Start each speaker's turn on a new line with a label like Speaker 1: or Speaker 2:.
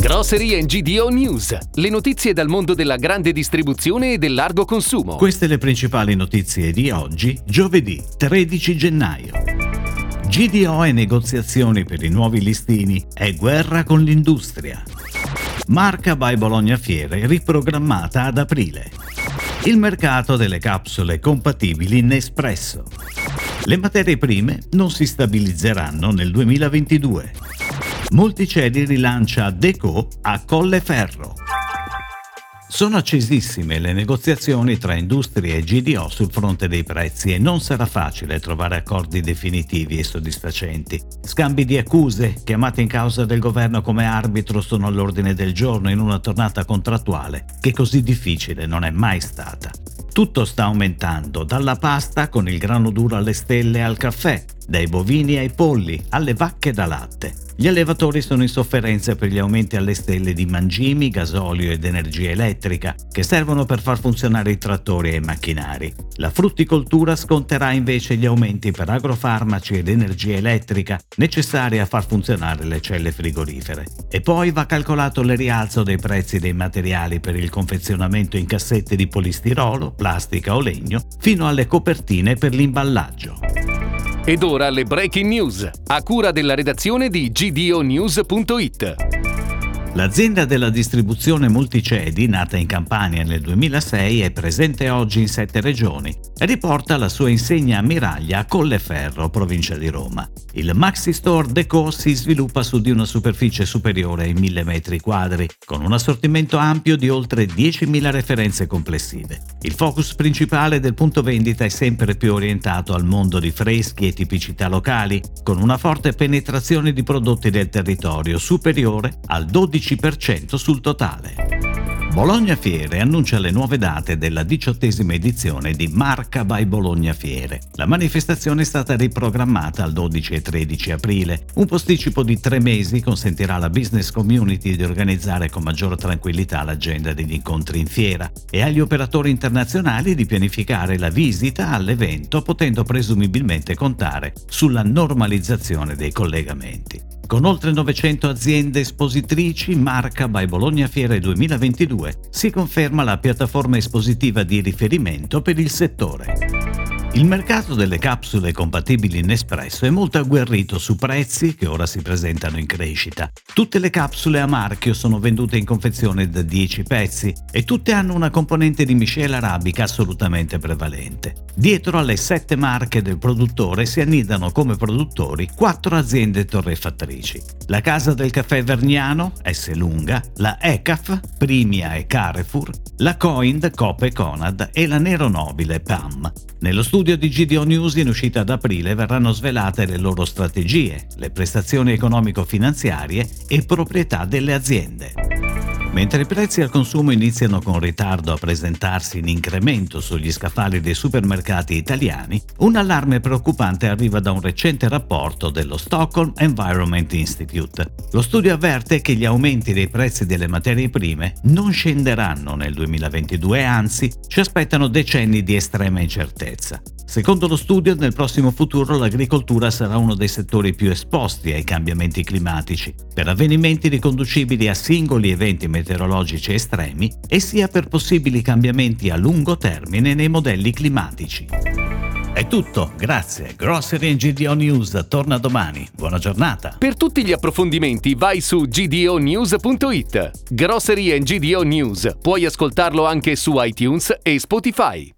Speaker 1: Grocery and GDO News, le notizie dal mondo della grande distribuzione e del largo consumo.
Speaker 2: Queste le principali notizie di oggi, giovedì 13 gennaio. GDO e negoziazioni per i nuovi listini e guerra con l'industria. Marca by Bologna Fiere riprogrammata ad aprile. Il mercato delle capsule compatibili in espresso. Le materie prime non si stabilizzeranno nel 2022. Multicedi rilancia Deco a Colleferro. Sono accesissime le negoziazioni tra industrie e GDO sul fronte dei prezzi e non sarà facile trovare accordi definitivi e soddisfacenti. Scambi di accuse, chiamate in causa del governo come arbitro, sono all'ordine del giorno in una tornata contrattuale che così difficile non è mai stata. Tutto sta aumentando, dalla pasta con il grano duro alle stelle al caffè, dai bovini ai polli, alle vacche da latte. Gli allevatori sono in sofferenza per gli aumenti alle stelle di mangimi, gasolio ed energia elettrica che servono per far funzionare i trattori e i macchinari. La frutticoltura sconterà invece gli aumenti per agrofarmaci ed energia elettrica necessari a far funzionare le celle frigorifere. E poi va calcolato il rialzo dei prezzi dei materiali per il confezionamento in cassette di polistirolo, plastica o legno, fino alle copertine per l'imballaggio.
Speaker 1: Ed ora le breaking news, a cura della redazione di gdonews.it.
Speaker 2: L'azienda della distribuzione multicedi, nata in Campania nel 2006, è presente oggi in sette regioni riporta la sua insegna ammiraglia a Colleferro, provincia di Roma. Il Maxi Store Deco si sviluppa su di una superficie superiore ai 1000 metri quadri, con un assortimento ampio di oltre 10.000 referenze complessive. Il focus principale del punto vendita è sempre più orientato al mondo di freschi e tipicità locali, con una forte penetrazione di prodotti del territorio superiore al 12 15% sul totale. Bologna Fiere annuncia le nuove date della diciottesima edizione di Marca by Bologna Fiere. La manifestazione è stata riprogrammata al 12 e 13 aprile. Un posticipo di tre mesi consentirà alla business community di organizzare con maggior tranquillità l'agenda degli incontri in fiera e agli operatori internazionali di pianificare la visita all'evento potendo presumibilmente contare sulla normalizzazione dei collegamenti. Con oltre 900 aziende espositrici, Marca by Bologna Fiere 2022 si conferma la piattaforma espositiva di riferimento per il settore. Il mercato delle capsule compatibili in espresso è molto agguerrito su prezzi che ora si presentano in crescita. Tutte le capsule a marchio sono vendute in confezione da 10 pezzi e tutte hanno una componente di miscela arabica assolutamente prevalente. Dietro alle 7 marche del produttore si annidano come produttori 4 aziende torrefattrici. La Casa del Caffè Verniano, S. Lunga, la ECAF, Primia e Carrefour, la Coind, Cope Conad e la Nero Nobile, PAM. Nello studio di GDO News in uscita ad aprile verranno svelate le loro strategie, le prestazioni economico-finanziarie e proprietà delle aziende. Mentre i prezzi al consumo iniziano con ritardo a presentarsi in incremento sugli scaffali dei supermercati italiani, un allarme preoccupante arriva da un recente rapporto dello Stockholm Environment Institute. Lo studio avverte che gli aumenti dei prezzi delle materie prime non scenderanno nel 2022, anzi ci aspettano decenni di estrema incertezza. Secondo lo studio, nel prossimo futuro l'agricoltura sarà uno dei settori più esposti ai cambiamenti climatici, per avvenimenti riconducibili a singoli eventi meteorologici estremi e sia per possibili cambiamenti a lungo termine nei modelli climatici. È tutto, grazie. Grocery GDO News torna domani. Buona giornata.
Speaker 1: Per tutti gli approfondimenti vai su gdonews.it. Grocery GDO News. Puoi ascoltarlo anche su iTunes e Spotify.